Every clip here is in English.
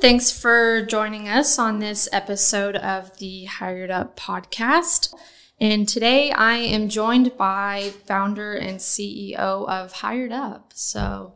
Thanks for joining us on this episode of the HiredUp podcast. And today I am joined by founder and CEO of HiredUp. So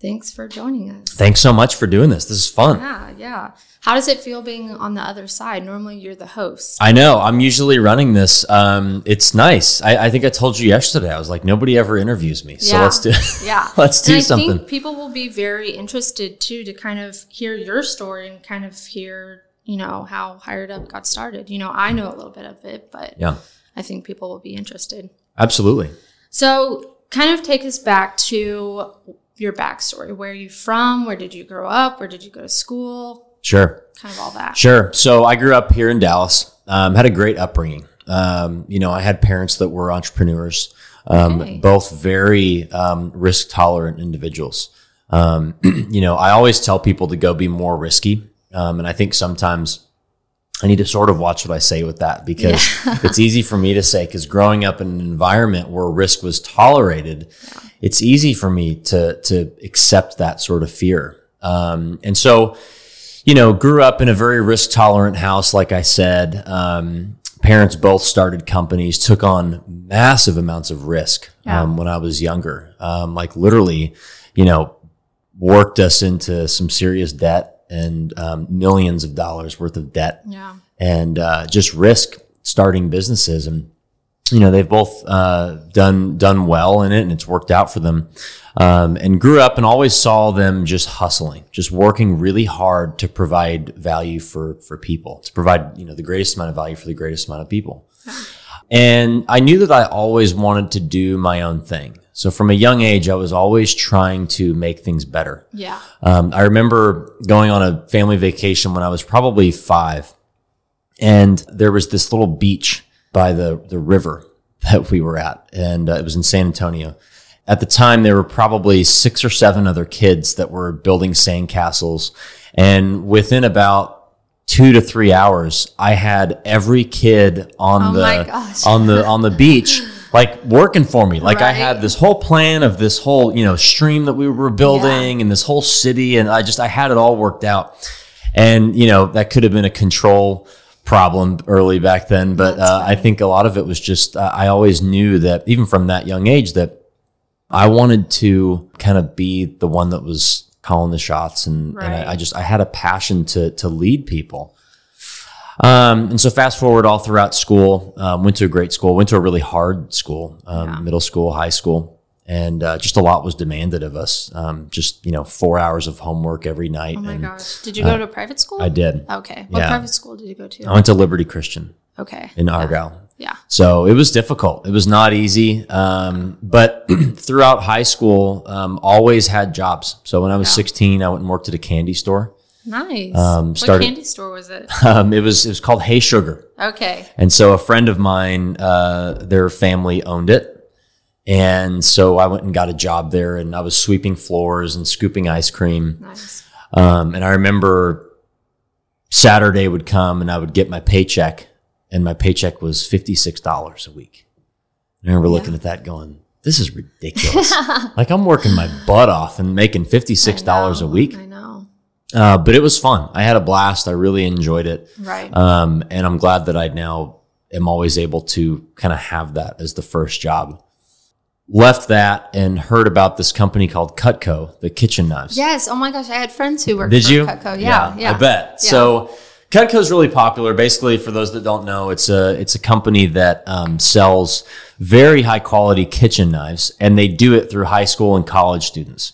thanks for joining us. Thanks so much for doing this. This is fun. Yeah, yeah. How does it feel being on the other side? Normally you're the host. I know. I'm usually running this. Um, it's nice. I, I think I told you yesterday. I was like, nobody ever interviews me, so Yeah. let's do. Yeah. let's do and I something. think people will be very interested too to kind of hear your story and kind of hear, you know, how HiredUp got started. You know, I know a little bit of it, but yeah, I think people will be interested. absolutely. So, kind of take us back to your backstory. Where are you from? Where did you grow up? Where did you go to school? Sure. Kind of all that. Sure. So I grew up here in Dallas. Um, had a great upbringing. Um, you know, I had parents that were entrepreneurs, um, Okay. both very um, risk tolerant individuals. Um, you know, I always tell people to go be more risky, um, and I think sometimes I need to sort of watch what I say with that because it's easy for me to say because growing up in an environment where risk was tolerated, it's easy for me to to accept that sort of fear. Um, and so, you know, grew up in a very risk tolerant house, like I said. Um, parents both started companies, took on massive amounts of risk Yeah. um, when I was younger. Um, like literally, you know, worked us into some serious debt and um, millions of dollars worth of debt. Yeah. and uh, just risk starting businesses. And you know they've both uh, done done well in it and it's worked out for them. Um, and grew up and always saw them just hustling just working really hard to provide value for for people to provide you know the greatest amount of value for the greatest amount of people. And i knew that i always wanted to do my own thing so from a young age i was always trying to make things better Yeah. um, I remember going on a family vacation when I was probably five, and there was this little beach by the the river that we were at, and uh, it was in San Antonio. At the time, there were probably six or seven other kids that were building sandcastles, and within about two to three hours, I had every kid on Oh the on the on the beach. Like working for me, like I had this whole plan of this whole, you know, stream that we were building and this whole city, and I just I had it all worked out. And you know that could have been a control problem early back then, but uh, I think a lot of it was just uh, I always knew that even from that young age that I wanted to kind of be the one that was calling the shots, and, and I, I just I had a passion to to lead people. Um, and so fast forward all throughout school, um, went to a great school, went to a really hard school, um, Yeah. middle school, high school, and uh, just a lot was demanded of us. Um, just you know, four hours of homework every night. Oh my and gosh. Did you go to a private school? I did. Okay. What Yeah. private school did you go to? I went to Liberty Christian Okay. in Argyle. Yeah. So it was difficult. It was not easy. Um, but throughout high school, um, always had jobs. So when I was Yeah. 16, I went and worked at a candy store. Nice. Um, what candy store was it? Um, it was it was called Hey Sugar. Okay. And so a friend of mine, uh, their family owned it. And so I went and got a job there and I was sweeping floors and scooping ice cream. Nice. Um, and I remember Saturday would come and I would get my paycheck and my paycheck was $56 a week. And I remember looking at that going, this is ridiculous. like I'm working my butt off and making $56 a week. I know. Uh, but it was fun. I had a blast. I really enjoyed it. Right. Um, and I'm glad that I now am always able to kind of have that as the first job. Left that and heard about this company called Cutco, the kitchen knives. yes. Oh my gosh. I had friends who worked Did for you? Cutco. Yeah. Yeah. I bet. Yeah. So Cutco is really popular. Basically, for those that don't know, it's a it's a company that um, sells very high quality kitchen knives, and they do it through high school and college students.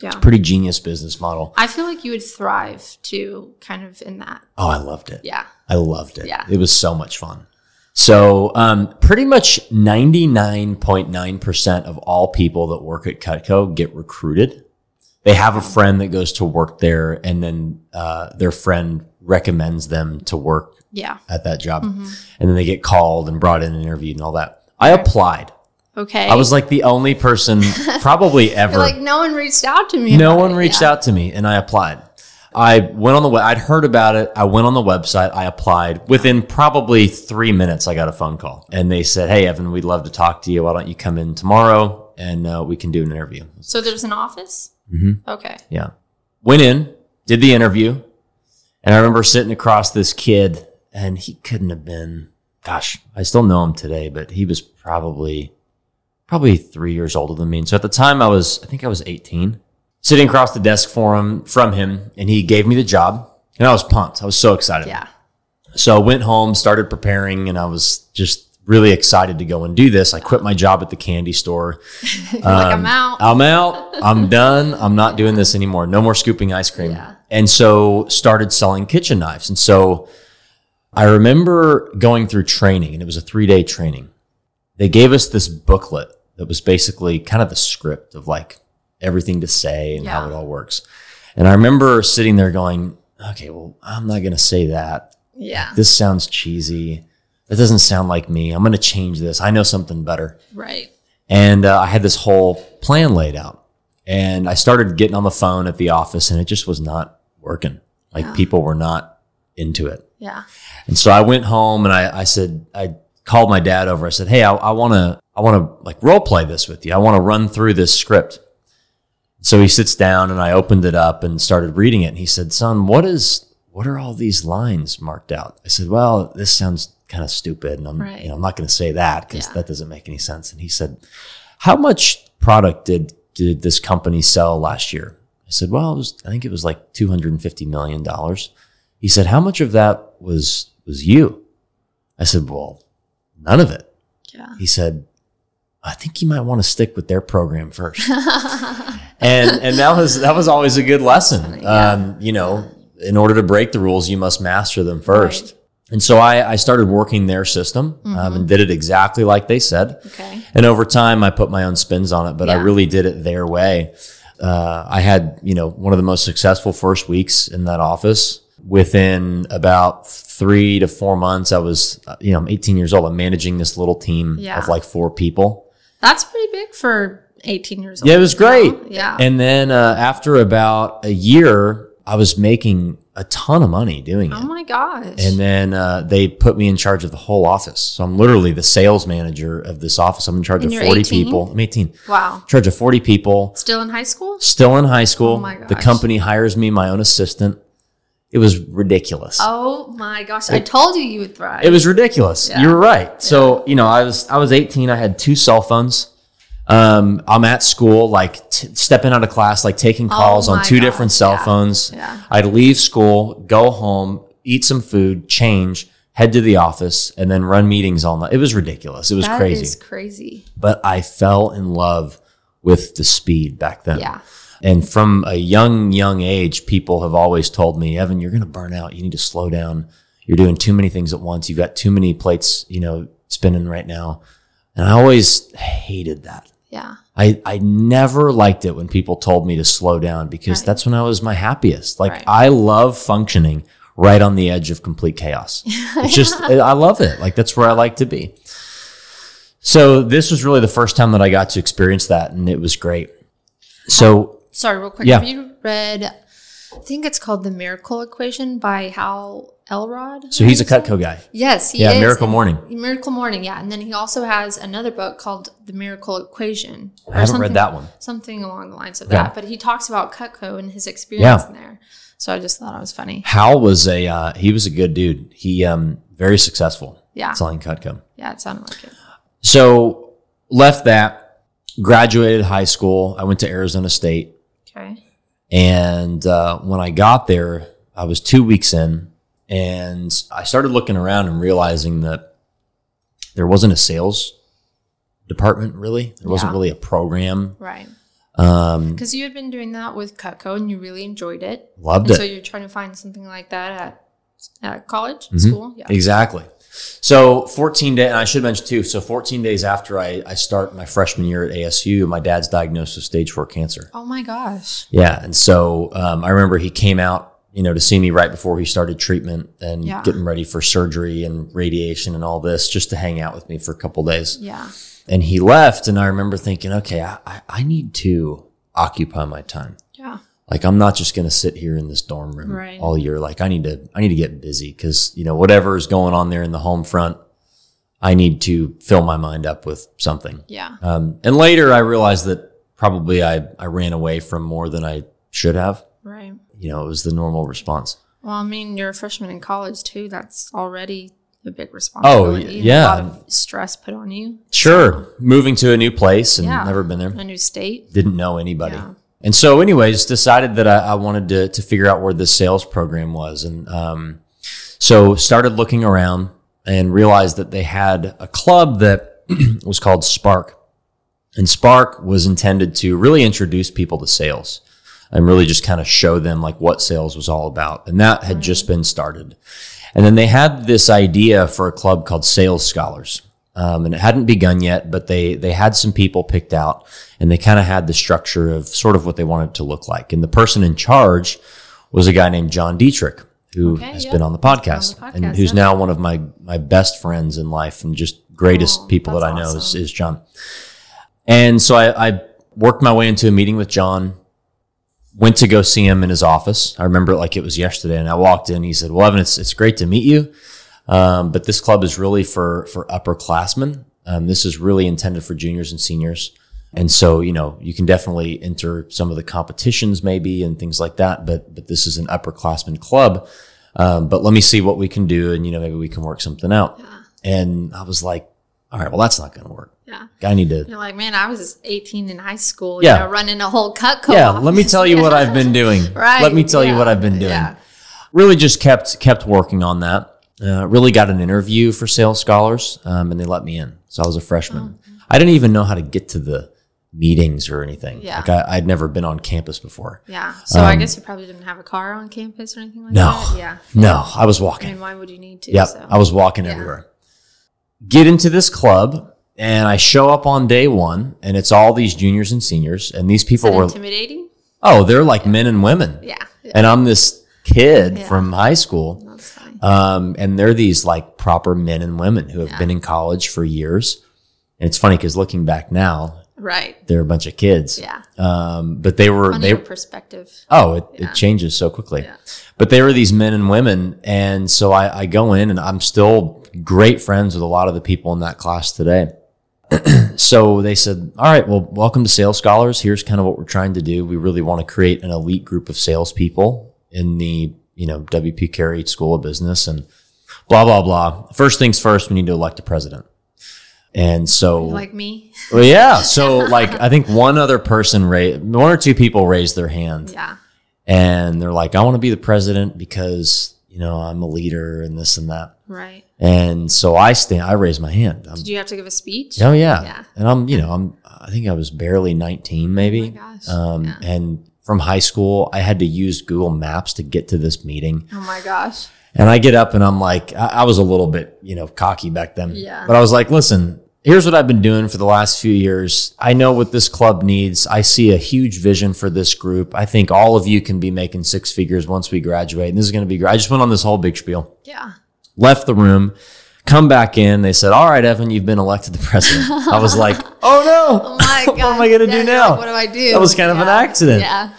Yeah. Pretty genius business model. I feel like you would thrive too, kind of in that. Oh, I loved it. Yeah. I loved it. Yeah. It was so much fun. So, um, pretty much 99.9% of all people that work at Cutco get recruited. They have a friend that goes to work there and then, uh, their friend recommends them to work Yeah. at that job. Mm-hmm. And then they get called and brought in and interviewed and all that. I applied. Okay. I was like the only person probably ever. Like, no one reached out to me. No one it. reached Yeah. out to me, and I applied. I went on the web. I'd heard about it. I went on the website. I applied. Within probably three minutes, I got a phone call, and they said, "Hey, Evan, we'd love to talk to you. Why don't you come in tomorrow and uh, we can do an interview?" So there's an office? Mhm. Okay. Yeah, went in, did the interview, and I remember sitting across this kid, and he couldn't have been, gosh, I still know him today, but he was probably, probably three years older than me. And so at the time, I was, I think I was 18, sitting across the desk for him, from him, and he gave me the job, and I was pumped. I was so excited. Yeah. So I went home, started preparing, and I was just really excited to go and do this. I quit my job at the candy store. like I'm out. Um, I'm out. I'm done. I'm not doing this anymore. No more scooping ice cream. Yeah. And so started selling kitchen knives. And so I remember going through training, and it was a three day training. They gave us this booklet that was basically kind of the script of like everything to say and how it all works. And I remember sitting there going, okay, well, I'm not going to say that yeah. this sounds cheesy. That doesn't sound like me. I'm going to change this. I know something better. Right. And uh, I had this whole plan laid out. And I started getting on the phone at the office, and it just was not working. Like Yeah. people were not into it. Yeah. And so I went home and I, I said, I called my dad over. I said, Hey, I, I want to, I want to like role play this with you. I want to run through this script. So he sits down and I opened it up and started reading it. And he said, Son, what is, what are all these lines marked out? I said, Well, this sounds kind of stupid. And I'm, Right. you know, I'm not going to say that because Yeah. that doesn't make any sense. And he said, How much product did, did this company sell last year? I said, Well, it was, I think it was like $250 million. He said, How much of that was, was you? I said, Well, none of it. Yeah. He said, I think you might want to stick with their program first. and and that was that was always a good lesson. Yeah. Um, you know, in order to break the rules, you must master them first. Right. And so I, I started working their system um, and did it exactly like they said. Okay. And over time, I put my own spins on it, but I really did it their way. Uh, I had, you know, one of the most successful first weeks in that office. Within about three to four months, I was, uh, you know, I'm 18 years old. I'm managing this little team Yeah. of like four people. That's pretty big for 18 years old. Yeah, it was great. Yeah. And then uh, after about a year, I was making a ton of money doing it. oh my gosh. And then uh, they put me in charge of the whole office. So I'm literally the sales manager of this office. I'm in charge And of 40 18? people. I'm 18. wow. In charge of 40 people. Still in high school? Still in high school. Oh my gosh. The company hires me my own assistant. It was ridiculous. Oh my gosh. I told you you would thrive. It was ridiculous. Yeah. You were right. So, you know, I was I was 18. I had two cell phones. Um, I'm at school, like t- stepping out of class, like taking calls on Oh my two gosh, different cell yeah. phones. Yeah. I'd leave school, go home, eat some food, change, head to the office, and then run meetings all night. It was ridiculous. It was That crazy. crazy. but I fell in love with the speed back then. Yeah. And from a young, young age, people have always told me, Evan, you're going to burn out. You need to slow down. You're doing too many things at once. You've got too many plates, you know, spinning right now. And I always hated that. Yeah. I, I never liked it when people told me to slow down because Right. that's when I was my happiest. Like Right. I love functioning right on the edge of complete chaos. It's just, I love it. Like that's where I like to be. So this was really the first time that I got to experience that and it was great. So Sorry, real quick. Yeah. Have you read, I think it's called The Miracle Equation by Hal Elrod? So he's a Cutco guy. Yes, he Yeah, is. Miracle Morning. Miracle Morning, yeah. And then he also has another book called The Miracle Equation. I haven't something- read that one. Something along the lines of Okay. that. But he talks about Cutco and his experience Yeah. in there. So I just thought it was funny. Hal was a uh, he was a good dude. He um very successful Yeah. selling Cutco. Yeah, it sounded like it. So left that, graduated high school. I went to Arizona State, Okay. and uh, when I got there, I was two weeks in, and I started looking around and realizing that there wasn't a sales department really. There wasn't really a program. Right. Um, Because you had been doing that with Cutco and you really enjoyed it. loved And it. so you're trying to find something like that at, at college, Mm-hmm. school. Yeah. Exactly. So 14 days, and I should mention too. So 14 days after I, I start my freshman year at ASU, my dad's diagnosed with stage four cancer. Oh my gosh. Yeah, and so um, I remember he came out, you know, to see me right before he started treatment and Yeah. getting ready for surgery and radiation and all this, just to hang out with me for a couple days. Yeah. And he left, and I remember thinking, okay, I, I- I need to occupy my time. Like I'm not just going to sit here in this dorm room Right. all year. Like I need to, I need to get busy because you know whatever is going on there in the home front, I need to fill my mind up with something. Yeah. Um, and later, I realized that probably I I ran away from more than I should have. Right. you know, it was the normal response. Well, I mean, you're a freshman in college too. That's already a big responsibility. Oh, yeah. A lot of stress put on you. Sure. Moving to a new place and Yeah. never been there. A new state. Didn't know anybody. Yeah. And so, anyways, decided that I, I wanted to, to figure out where this sales program was. And um, so started looking around and realized that they had a club that was called Spark. And Spark was intended to really introduce people to sales and really just kind of show them like what sales was all about. And that had just been started. And then they had this idea for a club called Sales Scholars. Um, and it hadn't begun yet, but they, they had some people picked out and they kind of had the structure of sort of what they wanted to look like. And the person in charge was a guy named John Dietrich, who Okay, has yeah. been on the podcast, podcast, and who's yeah. now one of my, my best friends in life and just greatest Oh, people that I know is, is John. And so I, I worked my way into a meeting with John, went to go see him in his office. I remember it like it was yesterday. And I walked in, he said, Well, Evan, it's, it's great to meet you. Um, but this club is really for, for upperclassmen. Um, this is really intended for juniors and seniors. And so, you know, you can definitely enter some of the competitions maybe and things like that. But, but this is an upperclassmen club. Um, but let me see what we can do. And, you know, maybe we can work something out. And I was like, all right, well, that's not going to work. Yeah. I need to, You're like, man, I was 18 in high school, Yeah. you know, running a whole Cutco. yeah, let me tell you what I've been doing. Right. Let me tell you what I've been doing. Yeah. Really just kept kept working on that. Uh, really got an interview for Sales Scholars, um, and they let me in. So I was a freshman. I didn't even know how to get to the meetings or anything. Oh. Yeah. Like I, I'd never been on campus before. Yeah. So I guess you probably didn't have a car on campus or anything like Um, No. that. Yeah. No, I was I walking. mean, why would you need to? Yep, So. I was walking Yeah. everywhere. Get into this club, and I show up on day one, and it's all these juniors and seniors, and these people were intimidating? oh, they're like men and women, Yeah. yeah. and I'm this kid Yeah. from high school. Um, and they're these like proper men and women who have Yeah. been in college for years. And it's funny because looking back now, right. they're a bunch of kids. Yeah. Um, but they were, On they, perspective. oh, it, Yeah. it changes so quickly. Yeah. But they were these men and women. And so I, I go in and I'm still great friends with a lot of the people in that class today. so they said, all right, well, welcome to Sales Scholars. Here's kind of what we're trying to do. We really want to create an elite group of salespeople in the, you know, WP Carey School of Business and blah, blah, blah. First things first, we need to elect a president. And so, Like me. well, yeah. So like, I think one other person raised, one or two people raised their hand Yeah. and they're like, I want to be the president because, you know, I'm a leader and this and that. Right. And so I stand, I raise my hand. I'm, Did you have to give a speech? oh yeah. Yeah. And I'm, you know, I'm, I think I was barely 19 maybe. Oh my gosh. Um, Yeah. and from high school, I had to use Google Maps to get to this meeting. Oh my gosh. And I get up and I'm like, I, I was a little bit, you know, cocky back then. Yeah. But I was like, listen, here's what I've been doing for the last few years. I know what this club needs. I see a huge vision for this group. I think all of you can be making six figures once we graduate. And this is going to be great. I just went on this whole big spiel, Yeah. left the room, come back in. They said, all right, Evan, you've been elected the president. I was like, oh no. Oh my god. what am I going to Yeah, do now? like, what do I do? That was kind of an accident. Yeah.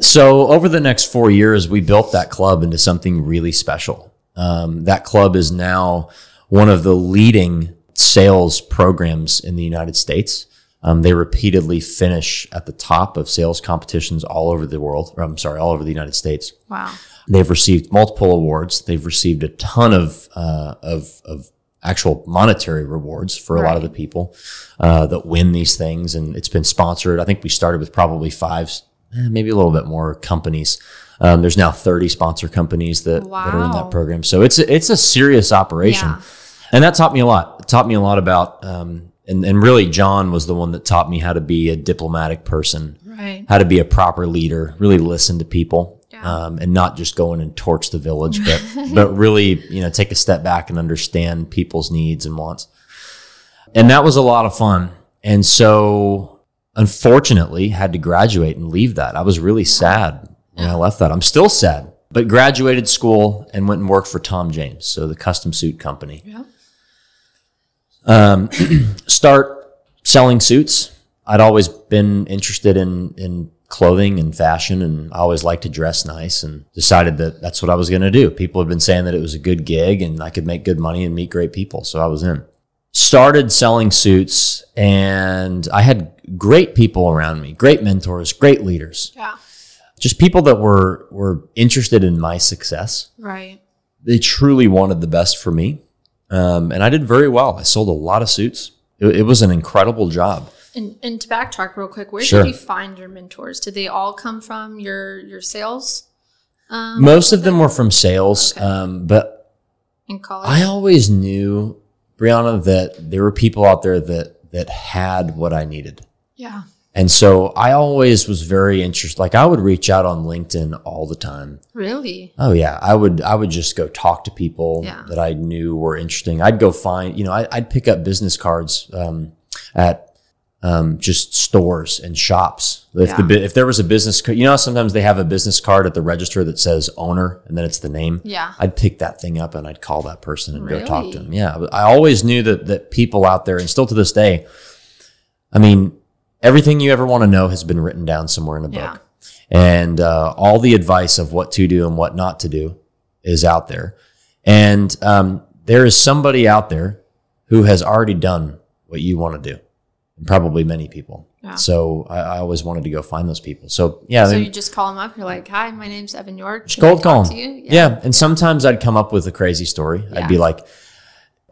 So over the next four years, we built that club into something really special. Um, that club is now one of the leading sales programs in the United States. Um, they repeatedly finish at the top of sales competitions all over the world. Or, I'm sorry, all over the United States. Wow. They've received multiple awards. They've received a ton of uh, of, of actual monetary rewards for a lot of the people uh, that win these things, and it's been sponsored. I think we started with probably five, eh, maybe a little bit more companies. Um, there's now 30 sponsor companies that, that are in that program. So it's a, it's a serious operation, Yeah. and that taught me a lot. It taught me a lot about. Um, and, and really, John was the one that taught me how to be a diplomatic person Right. how to be a proper leader, really listen to people, Yeah. um, and not just go in and torch the village, but but really, you know, take a step back and understand people's needs and wants. And that was a lot of fun. And so, unfortunately, had to graduate and leave that. I was really sad when I left that. I'm still sad, but graduated school and went and worked for Tom James, so the custom suit company Yeah. um, start selling suits. I'd always been interested in in clothing and fashion, and I always liked to dress nice. And decided that that's what I was going to do. People had been saying that it was a good gig, and I could make good money and meet great people, so I was in. Started selling suits, and I had great people around me, great mentors, great leaders. Yeah. just people that were were interested in my success. Right. They truly wanted the best for me, um, and I did very well. I sold a lot of suits. It, it was an incredible job. And, and to backtrack real quick, where Sure. did you find your mentors? Did they all come from your your sales? Um, Most of them were from sales, um, but in college. I always knew, Brieonna, that there were people out there that that had what I needed. yeah. And so I always was very interested. Like I would reach out on LinkedIn all the time. Really? Oh yeah, I would. I would just go talk to people Yeah. that I knew were interesting. I'd go find. You know, I, I'd pick up business cards um, at um, just stores and shops. If the Yeah. bu- if there was a business, you know, sometimes they have a business card at the register that says owner and then it's the name. Yeah. I'd pick that thing up and I'd call that person and go talk to Really? them. Yeah, I always knew that that people out there, and still to this day, I mean, everything you ever want to know has been written down somewhere in a book, Yeah. and uh, all the advice of what to do and what not to do is out there. And um, there is somebody out there who has already done what you want to do, and probably many people. Yeah. So I, I always wanted to go find those people. So yeah, So you just call them up. You're like, "Hi, my name's Evan York." just Can cold call talk 'em. to you?" Yeah. And sometimes I'd come up with a crazy story. Yeah. I'd be like,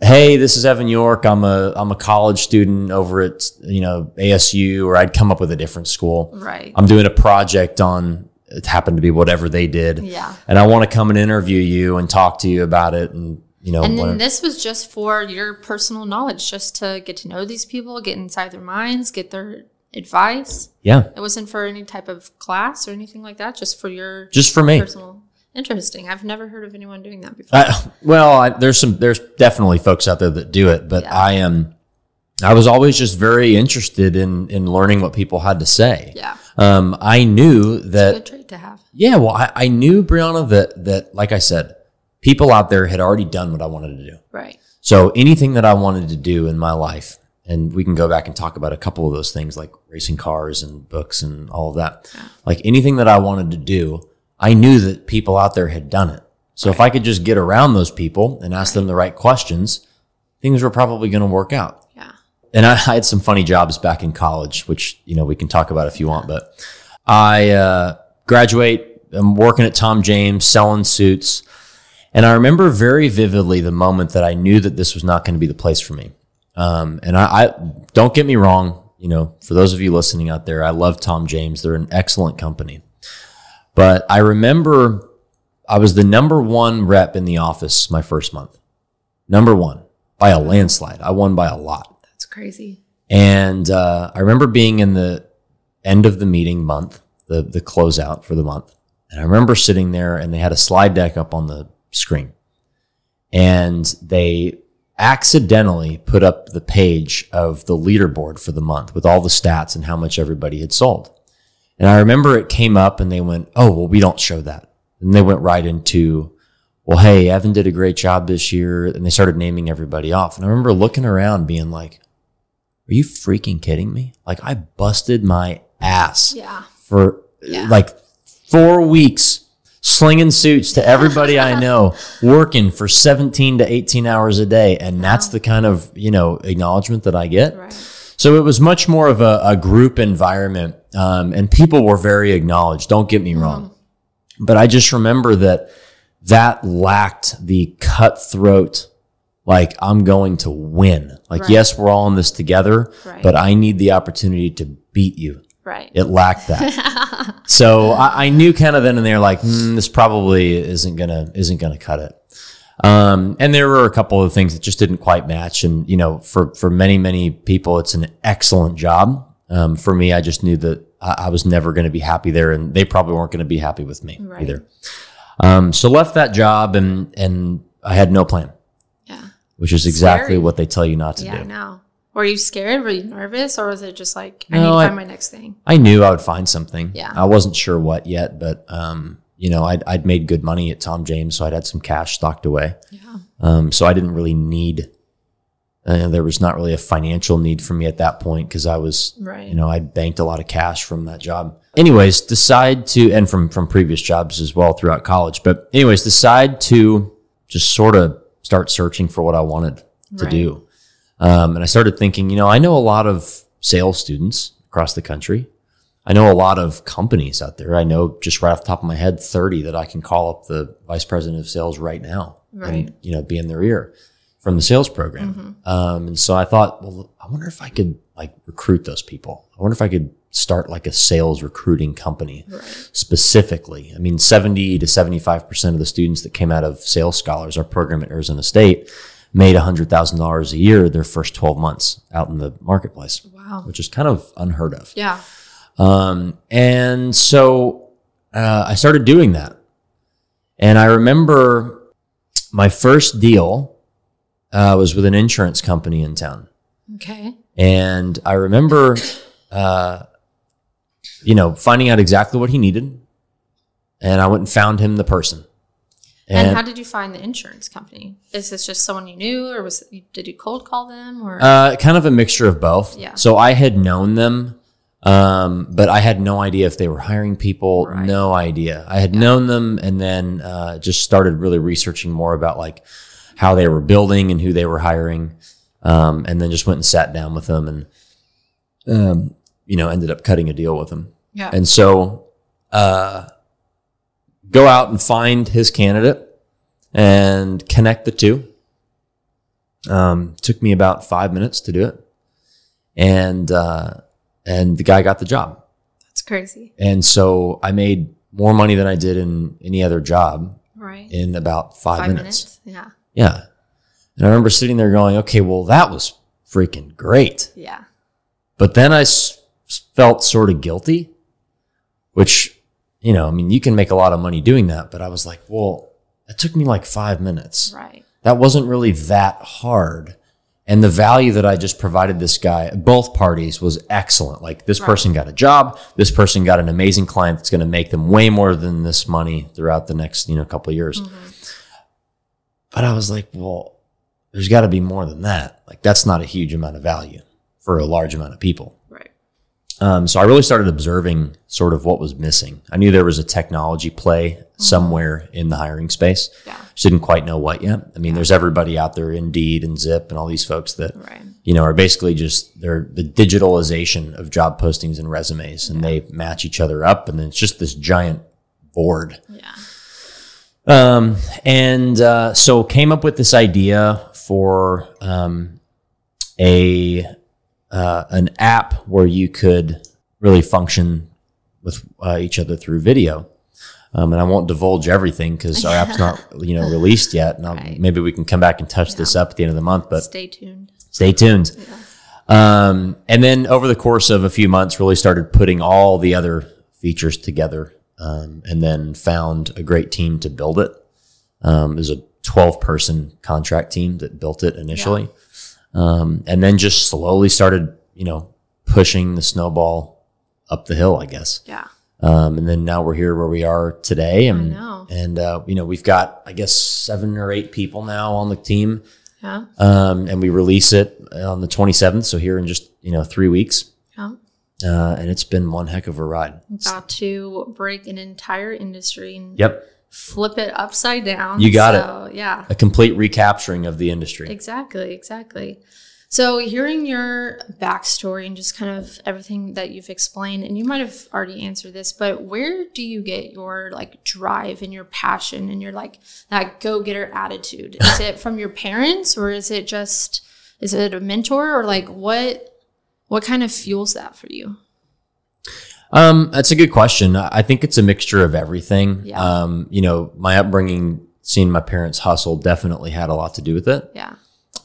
Hey, this is Evan York. I'm a I'm a college student over at you know ASU, or I'd come up with a different school. Right. I'm doing a project on it happened to be whatever they did. Yeah. And I want to come and interview you and talk to you about it and you know And then this was just for your personal knowledge, just to get to know these people, get inside their minds, get their advice. yeah. It wasn't for any type of class or anything like that, just for your Just for me. personal. Interesting. I've never heard of anyone doing that before. I, well, I, there's some, there's definitely folks out there that do it, but Yeah. I am, I was always just very interested in in learning what people had to say. yeah. Um, I knew that Good trait to have. Yeah, well, I, I knew Brieonna that that like I said, people out there had already done what I wanted to do. Right. So anything that I wanted to do in my life, and we can go back and talk about a couple of those things like racing cars and books and all of that. Yeah. Like anything that I wanted to do, I knew that people out there had done it. So if I could just get around those people and ask them the right questions, things were probably going to work out Yeah. and I, I had some funny jobs back in college, which you know we can talk about if you want. But I uh, graduate. I'm working at Tom James, selling suits, and I remember very vividly the moment that I knew that this was not going to be the place for me. Um, and I, I don't get me wrong. You know, for those of you listening out there, I love Tom James. They're an excellent company. But I remember I was the number one rep in the office my first month. Number one by a landslide. I won by a lot. That's crazy. And uh, I remember being in the end of the meeting month, the the closeout for the month, and I remember sitting there, and they had a slide deck up on the screen, and they accidentally put up the page of the leaderboard for the month with all the stats and how much everybody had sold. And I remember it came up, and they went, "Oh, well, we don't show that." And they went right into, "Well, hey, Evan did a great job this year," and they started naming everybody off. And I remember looking around, being like. Are you freaking kidding me? Like I busted my ass Yeah. for Yeah. like four weeks slinging suits to everybody I know, working for 17 to 18 hours a day. And that's the kind of, you know, acknowledgement that I get. Right. So it was much more of a, a group environment. Um, and people were very acknowledged. Don't get me wrong. But I just remember that that lacked the cutthroat, like I'm going to win. Like, Right. yes, we're all in this together, Right. but I need the opportunity to beat you. Right. It lacked that. so I, I knew kind of then and there, like, hmm, this probably isn't gonna isn't gonna cut it. Um, and there were a couple of things that just didn't quite match. And you know, for for many many people, it's an excellent job. Um, for me, I just knew that I, I was never going to be happy there, and they probably weren't going to be happy with me Right. either. Um, so left that job, and and I had no plan, Yeah. which is exactly Scary. what they tell you not to do. Yeah, I do. know. Were you scared? Were you nervous? Or was it just like, I need to I- find my next thing? I knew I would find something. Yeah. I wasn't sure what yet, but um, you know, I'd, I'd made good money at Tom James, so I'd had some cash stocked away. Yeah. Um, so I didn't really need. Uh, there was not really a financial need for me at that point because I was, Right. you know, I banked a lot of cash from that job. Anyways, decide to, and from from previous jobs as well throughout college. But anyways, decide to just sort of start searching for what I wanted to Right. do. Um, and I started thinking, you know, I know a lot of sales students across the country. I know a lot of companies out there. I know just right off the top of my head, 30 that I can call up the vice president of sales right now Right. and, you know, be in their ear from the sales program. Um, and so I thought, well, I wonder if I could like recruit those people. I wonder if I could start like a sales recruiting company Right. specifically. I mean, 70 to 75% of the students that came out of Sales Scholars, our program at Arizona State, made $100,000 a year their first 12 months out in the marketplace, Wow. which is kind of unheard of. Yeah. Um, and so uh, I started doing that. And I remember my first deal uh, was with an insurance company in town. Okay. And I remember, uh, you know, finding out exactly what he needed. And I went and found him the person. And, how did you find the insurance company? Is this just someone you knew, or was did you cold call them, or Uh, kind of a mixture of both. Yeah. So I had known them, um, but I had no idea if they were hiring people. Right. No idea. I had known them, and then uh, just started really researching more about like how they were building and who they were hiring, um, and then just went and sat down with them, and um, you know ended up cutting a deal with them. yeah, And so, uh, go out and find his candidate and connect the two. Um, took me about five minutes to do it, and uh, and the guy got the job. that's crazy, And so I made more money than I did in any other job right? in about five, minutes. Yeah, Yeah. And I remember sitting there going, okay, well, that was freaking great. yeah, But then I s- felt sort of guilty, which, you know, I mean, you can make a lot of money doing that, but I was like, well, it took me like five minutes. right. That wasn't really that hard. And the value that I just provided this guy, both parties, was excellent. Like this Right. person got a job, this person got an amazing client that's going to make them way more than this money throughout the next, you know, couple of years. Mm-hmm. But I was like, well, there's got to be more than that. Like that's not a huge amount of value for a large amount of people. Um, so I really started observing sort of what was missing. I knew there was a technology play somewhere in the hiring space. Yeah. Just didn't quite know what yet. I mean, there's everybody out there, Indeed and Zip, and all these folks that Right. you know are basically just they're the digitalization of job postings and resumes, and they match each other up, and then it's just this giant board. Yeah. Um, and uh, so came up with this idea for um, a uh, an app where you could really function with uh, each other through video. Um, and I won't divulge everything because our app's not you know released yet. And Right. maybe we can come back and touch this up at the end of the month. But Stay tuned. stay tuned. Um, and then over the course of a few months, really started putting all the other features together, um, and then found a great team to build it. Um, there's a 12 person contract team that built it initially, um, and then just slowly started, you know, pushing the snowball up the hill, I guess. Yeah. Um, and then now we're here where we are today, and and uh, you know we've got I guess seven or eight people now on the team Yeah. um, and we release it on the 27th. So here in just you know three weeks, Yeah. uh, and it's been one heck of a ride. About to break an entire industry and Yep, flip it upside down. You got so, it. Yeah. a complete recapturing of the industry. Exactly, exactly. So, hearing your backstory and just kind of everything that you've explained, and you might have already answered this, but where do you get your like drive and your passion and your like that go getter attitude? Is it from your parents or is it just, is it a mentor or like what, what kind of fuels that for you? Um, that's a good question. I think it's a mixture of everything. Yeah. Um, you know, my upbringing, seeing my parents hustle, definitely had a lot to do with it. Yeah.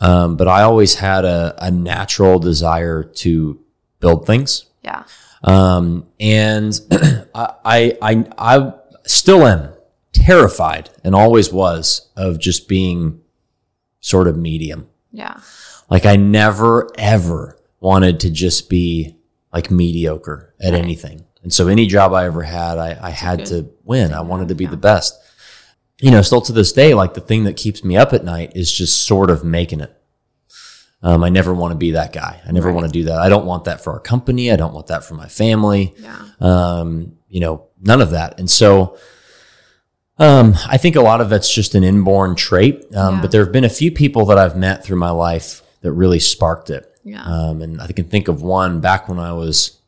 Um, but I always had a, a natural desire to build things. Yeah. Um, and I, I, I, I still am terrified and always was of just being sort of medium. Yeah. Like I never ever wanted to just be like mediocre at Right. anything. And so any job I ever had, I, I had to win. I wanted to be yeah. the best. You know, still to this day, like the thing that keeps me up at night is just sort of making it. Um, I never want to be that guy. I never Right. want to do that. I don't want that for our company. I don't want that for my family Yeah. um, you know, none of that. And so, um, I think a lot of that's just an inborn trait. Um, Yeah. but there have been a few people that I've met through my life that really sparked it. Yeah. Um, and I can think of one back when I was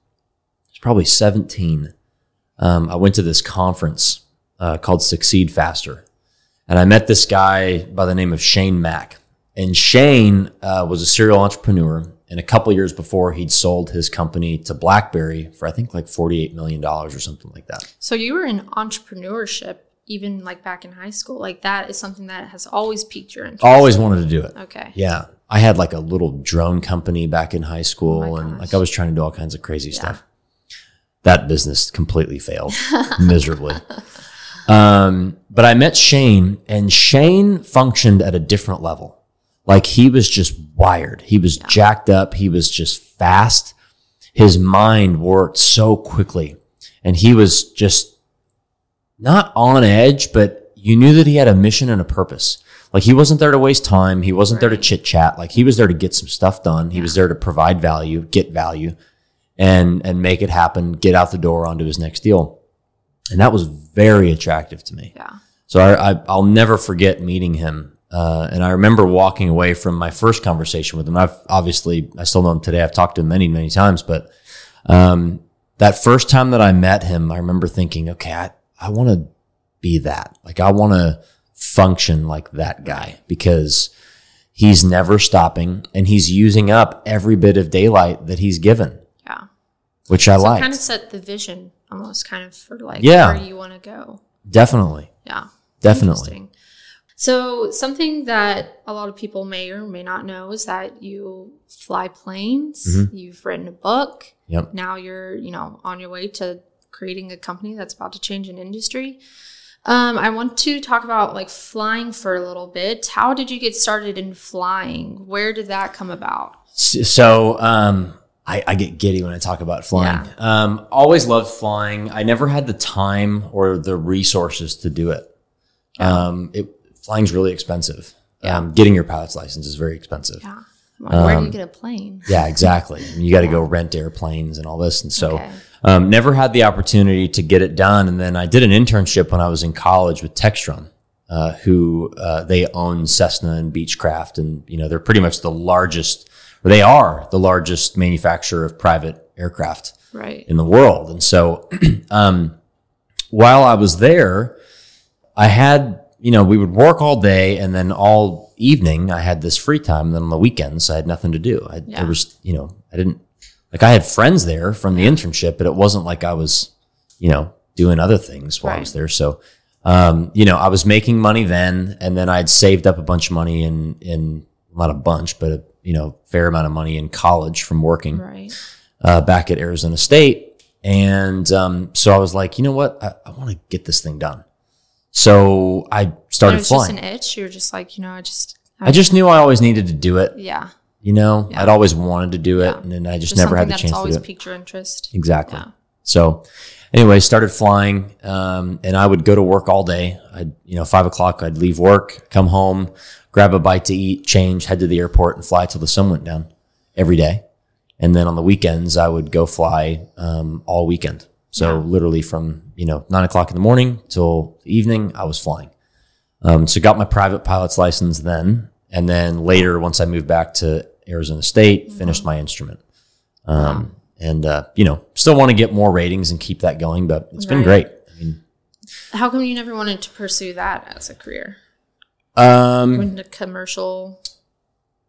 was probably 17. Um, I went to this conference uh, called Succeed Faster. And I met this guy by the name of Shane Mack. And Shane uh, was a serial entrepreneur. And a couple years before, he'd sold his company to BlackBerry for, I think, like $48 million or something like that. So you were in entrepreneurship even like back in high school. Like that is something that has always piqued your interest. Always wanted to do it. Okay. Yeah. I had like a little drone company back in high school Oh and like I was trying to do all kinds of crazy stuff. That business completely failed miserably. Um, but I met Shane and Shane functioned at a different level. Like he was just wired. He was jacked up. He was just fast. His mind worked so quickly and he was just not on edge, but you knew that he had a mission and a purpose. Like he wasn't there to waste time. He wasn't there to chit chat. Like he was there to get some stuff done. He was there to provide value, get value and, and make it happen, get out the door onto his next deal. And that was very attractive to me. Yeah. So I, I, I'll never forget meeting him. Uh, and I remember walking away from my first conversation with him. I've obviously, I still know him today. I've talked to him many, many times, but, um, that first time that I met him, I remember thinking, okay, I, I want to be that. Like I want to function like that guy because he's never stopping and he's using up every bit of daylight that he's given, Yeah. which I So like. kind of set the vision almost kind of for like Yeah. where you want to go. Definitely. Yeah. Definitely. So, something that a lot of people may or may not know is that you fly planes, Mm-hmm. you've written a book. Yep. Now you're, you know, on your way to creating a company that's about to change an industry. Um, I want to talk about like flying for a little bit. How did you get started in flying? Where did that come about? So, um, I, I get giddy when I talk about flying. Um, always loved flying. I never had the time or the resources to do it. Um, it flying's really expensive. Yeah. Um, getting your pilot's license is very expensive. Yeah. Like, where Um, do you get a plane? Yeah, exactly. You got to go rent airplanes and all this. And so, Okay. um, never had the opportunity to get it done. And then I did an internship when I was in college with Textron, uh, who uh, they own Cessna and Beechcraft, and you know they're pretty much the largest, or they are the largest manufacturer of private aircraft Right. in the world. And so, um, while I was there, I had, you know, we would work all day and then all evening I had this free time. And then on the weekends, I had nothing to do. I, Yeah. There was, you know, I didn't, like, I had friends there from the internship, but it wasn't like I was, you know, doing other things while I was there. So, um, you know, I was making money then, and then I'd saved up a bunch of money in, in not a bunch, but a, you know, fair amount of money in college from working Right. uh, back at Arizona State. And um, so I was like, you know what? I, I want to get this thing done. So I And it started was just an itch. You were just like, you know, I just, I just knew I always needed to do it. yeah. You know, Yeah. I'd always wanted to do it, Yeah. and then I just Just never had the that's chance to always do it. piqued your interest. Exactly. Yeah. So, anyway, started flying, um, and I would go to work all day. I'd, you know, five o'clock, I'd leave work, come home, grab a bite to eat, change, head to the airport, and fly till the sun went down every day. And then on the weekends, I would go fly um, all weekend. So Yeah. literally from you know nine o'clock in the morning till the evening, I was flying. Um, so got my private pilot's license then, and then later, once I moved back to Arizona State, finished my instrument. Um, and uh, you know, still want to get more ratings and keep that going, but it's been great. I mean, How come you never wanted to pursue that as a career? um, Go into commercial,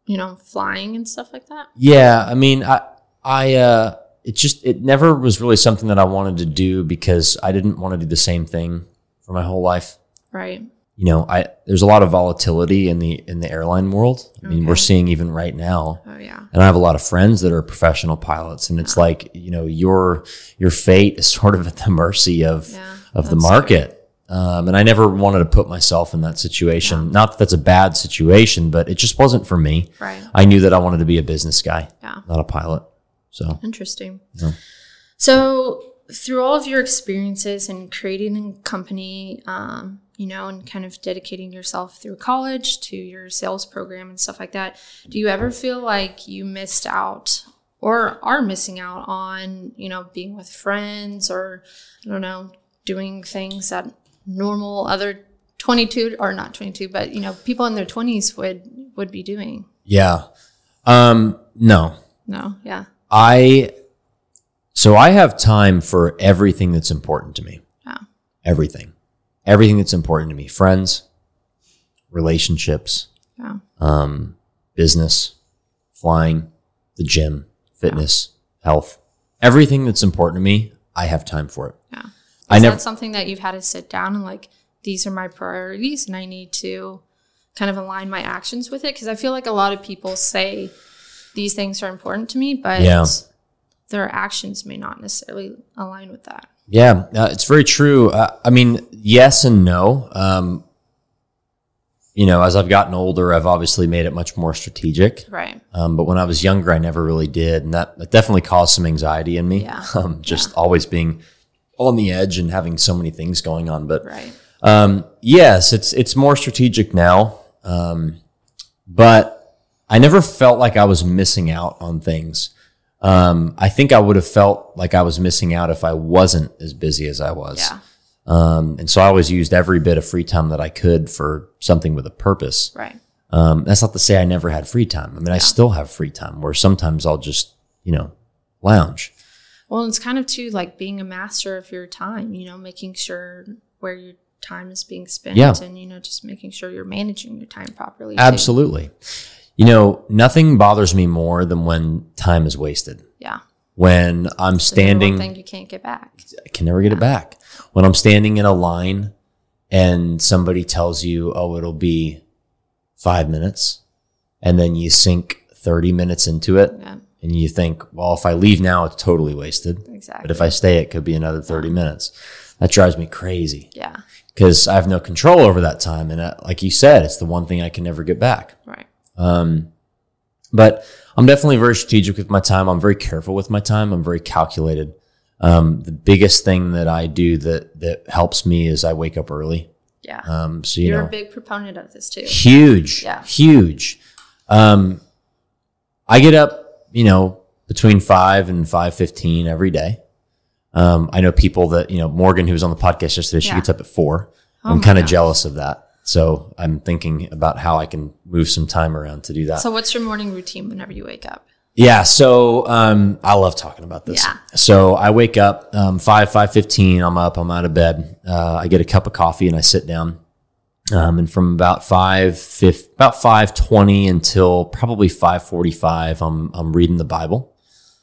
you know, flying and stuff like that? yeah, I mean, I, I, uh, it just, it never was really something that I wanted to do because I didn't want to do the same thing for my whole life. Right. You know, I, there's a lot of volatility in the, in the airline world. I mean, we're seeing even right now, Oh, yeah. and I have a lot of friends that are professional pilots, and it's like you know your your fate is sort of at the mercy of Yeah, of the market. Um, and I never wanted to put myself in that situation. Not that that's a bad situation, but it just wasn't for me. Right. I knew that I wanted to be a business guy, Yeah. not a pilot. So Interesting. Yeah. So, through all of your experiences in creating a company, um, you know, and kind of dedicating yourself through college to your sales program and stuff like that, do you ever feel like you missed out or are missing out on, you know, being with friends or, I don't know, doing things that normal other 22 or not 22, but, you know, people in their 20s would would be doing? yeah, um, no, No, yeah. I So I have time for everything that's important to me. Yeah. Everything. Everything that's important to me. Friends, relationships, Yeah. um, business, flying, the gym, fitness, health. Everything that's important to me, I have time for it. Yeah. Is I never that something that you've had to sit down and like, these are my priorities and I need to kind of align my actions with it? Because I feel like a lot of people say these things are important to me, but Yeah. their actions may not necessarily align with that. Yeah, uh, it's very true. Uh, I mean, yes and no. Um, you know, as I've gotten older, I've obviously made it much more strategic. Right. Um, but when I was younger, I never really did, and that, that definitely caused some anxiety in me. Yeah. Um, just always being on the edge and having so many things going on. But Right. um, yes, it's it's more strategic now. Um, but I never felt like I was missing out on things. Um, I think I would have felt like I was missing out if I wasn't as busy as I was. Yeah. Um, and so I always used every bit of free time that I could for something with a purpose. Right. Um, that's not to say I never had free time. I mean, I still have free time where sometimes I'll just, you know, lounge. Well, it's kind of too like being a master of your time, you know, making sure where your time is being spent Yeah. and, you know, just making sure you're managing your time properly. too. You know, nothing bothers me more than when time is wasted. Yeah. When I'm standing, thing you can't get back. I can never get it back. When I'm standing in a line and somebody tells you, oh, it'll be five minutes, and then you sink 30 minutes into it, Yeah. and you think, well, if I leave now, it's totally wasted. Exactly. But if I stay, it could be another 30 minutes. That drives me crazy yeah. because I have no control over that time. And uh, like you said, it's the one thing I can never get back. Right. Um, but I'm definitely very strategic with my time. I'm very careful with my time. I'm very calculated. Um, the biggest thing that I do that that helps me is I wake up early. Yeah. Um, so you You're know, a big proponent of this too. huge, Yeah. huge. Um, I get up, you know, between five and five fifteen every day. Um, I know people that you know Morgan, who was on the podcast yesterday. She Yeah. gets up at four. Oh I'm kind of jealous of that. So I'm thinking about how I can move some time around to do that. So what's your morning routine whenever you wake up? Yeah, so um, I love talking about this. Yeah. So I wake up um, five five fifteen. I'm up. I'm out of bed. Uh, I get a cup of coffee and I sit down. Um, and from about five fif- about five twenty until probably five forty five, I'm I'm reading the Bible.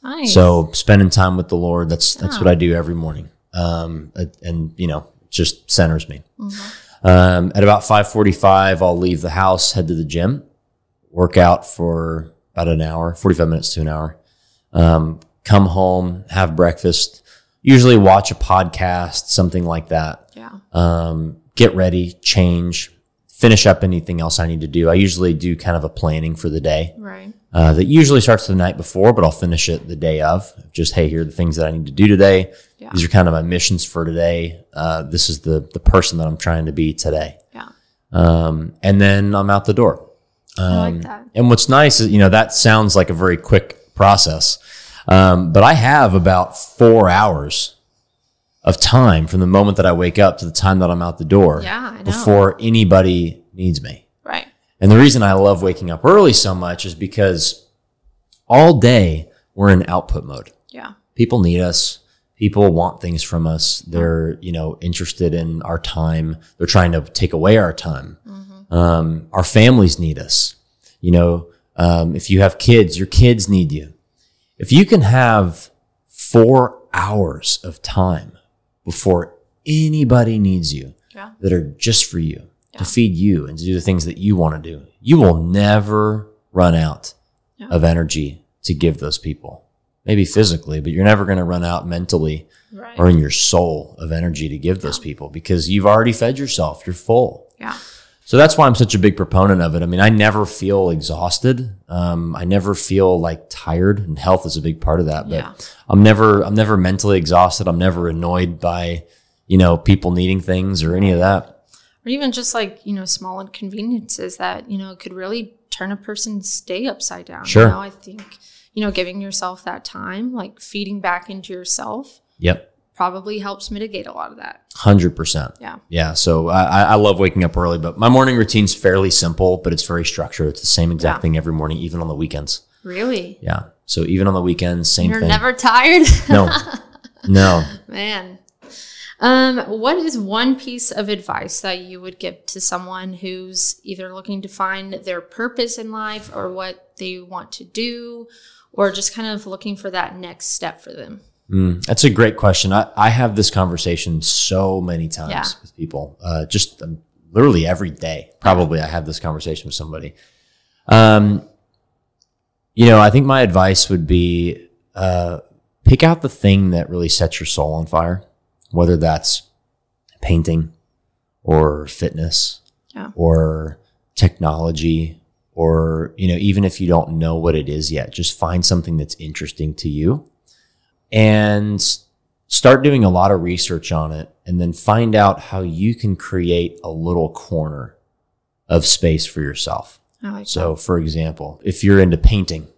Nice. So spending time with the Lord. That's that's Oh. what I do every morning. Um, and- you know, just centers me. Mm-hmm. Um, at about five forty five, I'll leave the house, head to the gym, work out for about an hour, forty five minutes to an hour. Um, come home, have breakfast. Usually watch a podcast, something like that. yeah. Um, get ready, change, finish up anything else I need to do. I usually do kind of a planning for the day Right. uh, that usually starts the night before, but I'll finish it the day of. Just hey, here are the things that I need to do today. Yeah. These are kind of my missions for today. Uh, this is the the person that I'm trying to be today. Yeah. Um, and then I'm out the door. I Um, like that. And what's nice is you know that sounds like a very quick process, um, but I have about four hours of time from the moment that I wake up to the time that I'm out the door Yeah, before anybody needs me. Right. And the reason I love waking up early so much is because all day we're in output mode. Yeah. People need us. People want things from us. They're, you know, interested in our time. They're trying to take away our time. Um, our families need us. You know, um, if you have kids, your kids need you. If you can have four hours of time before anybody needs you, Yeah. that are just for you Yeah. to feed you and to do the things that you want to do. You will never run out Yeah. of energy to give those people. Maybe physically, but you're never going to run out mentally Right. or in your soul of energy to give those people because you've already fed yourself. You're full. yeah. So that's why I'm such a big proponent of it. I mean, I never feel exhausted. Um, I never feel like tired, and health is a big part of that. But Yeah. I'm never, I'm never mentally exhausted. I'm never annoyed by, you know, people needing things or any of that. Or even just like, you know, small inconveniences that, you know, could really turn a person's day upside down. Sure. You know, I think, you know, giving yourself that time, like feeding back into yourself Yep, probably helps mitigate a lot of that. hundred percent. Yeah. Yeah. So I, I I love waking up early, but my morning routine's fairly simple, but it's very structured. It's the same exact Yeah. thing every morning, even on the weekends. Really? Yeah. So even on the weekends, same You're thing. never tired? no, no. Man. Um, what is one piece of advice that you would give to someone who's either looking to find their purpose in life or what they want to do, or just kind of looking for that next step for them? Mm, that's a great question. I, I have this conversation so many times Yeah. with people, uh, just um, literally every day. Probably I have this conversation with somebody. Um, you know, I think my advice would be uh, pick out the thing that really sets your soul on fire, whether that's painting or fitness Yeah. or technology or you know even if you don't know what it is yet just find something that's interesting to you and start doing a lot of research on it and then find out how you can create a little corner of space for yourself like so, for example, if you're into painting,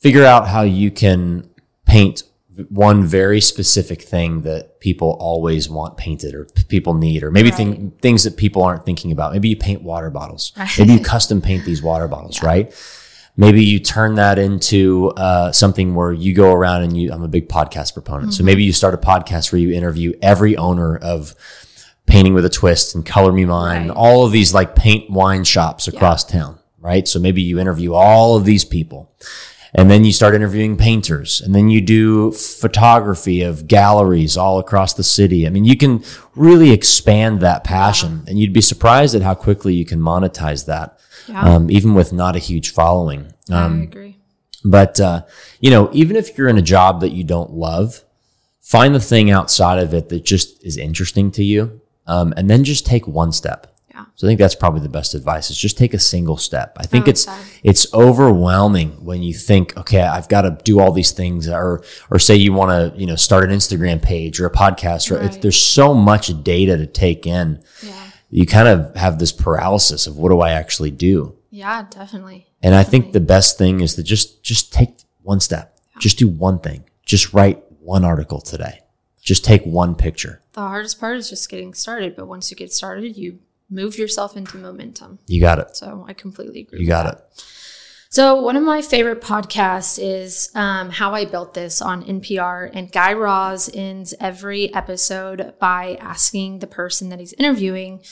figure out how you can paint one very specific thing that people always want painted or people need, or maybe Right. thing, things that people aren't thinking about. Maybe you paint water bottles. Right. Maybe you custom paint these water bottles, right? Maybe you turn that into uh, something where you go around and you. I'm a big podcast proponent, Mm-hmm. so maybe you start a podcast where you interview every owner of painting with a twist and color me mine, Right. all of these like paint wine shops across town, right? So maybe you interview all of these people and then you start interviewing painters and then you do photography of galleries all across the city. I mean, you can really expand that passion and you'd be surprised at how quickly you can monetize that. Yeah. Um, even with not a huge following. Um, I agree. but uh, you know, even if you're in a job that you don't love, find the thing outside of it that just is interesting to you, um, and then just take one step. Yeah. So I think that's probably the best advice: is just take a single step. I think Oh, it's it's overwhelming when you think, okay, I've got to do all these things, or or say you want to you know start an Instagram page or a podcast, or it's, Right. there's so much data to take in. Yeah. You kind of have this paralysis of what do I actually do? Yeah, definitely. And I think the best thing is to just just take one step. Just do one thing. Just write one article today. Just take one picture. The hardest part is just getting started, but once you get started, you move yourself into momentum. You got it. So I completely agree. You got that. it. So, one of my favorite podcasts is um, How I Built This on NPR. And Guy Raz ends every episode by asking the person that he's interviewing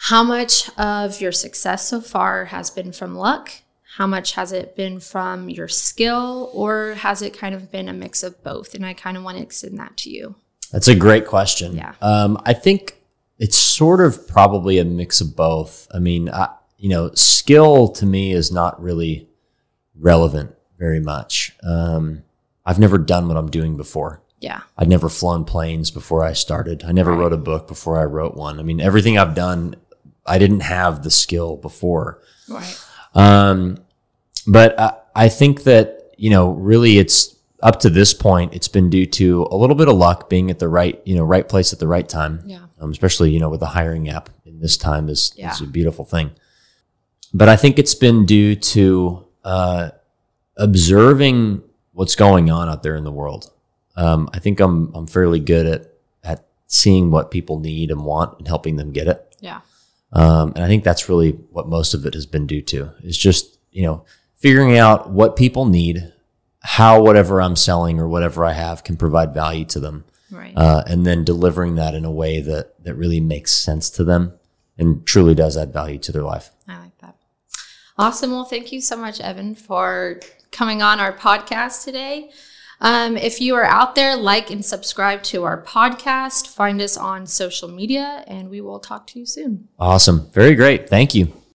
how much of your success so far has been from luck? How much has it been from your skill? Or has it kind of been a mix of both? And I kind of want to extend that to you. That's a great question. Yeah. Um, I think it's sort of probably a mix of both. I mean, I, you know, skill to me is not really relevant very much. Um, I've never done what I'm doing before. Yeah. I'd never flown planes before I started. I never Right. wrote a book before I wrote one. I mean, everything I've done, I didn't have the skill before. Right. Um, but I, I think that, you know, really it's up to this point, it's been due to a little bit of luck being at the right, you know, right place at the right time. Yeah. Um, especially, you know, with the hiring app in this time is, Yeah. is a beautiful thing. But I think it's been due to, uh, observing what's going on out there in the world. Um, I think I'm, I'm fairly good at, at seeing what people need and want and helping them get it. Yeah. Um, and I think that's really what most of it has been due to is just, you know, figuring out what people need, how whatever I'm selling or whatever I have can provide value to them. Right. Uh, and then delivering that in a way that, that really makes sense to them and truly does add value to their life. I like. Awesome. Well, thank you so much, Evan, for coming on our podcast today. Um, if you are out there, like and subscribe to our podcast. Find us on social media, and we will talk to you soon. Awesome. Very great. Thank you.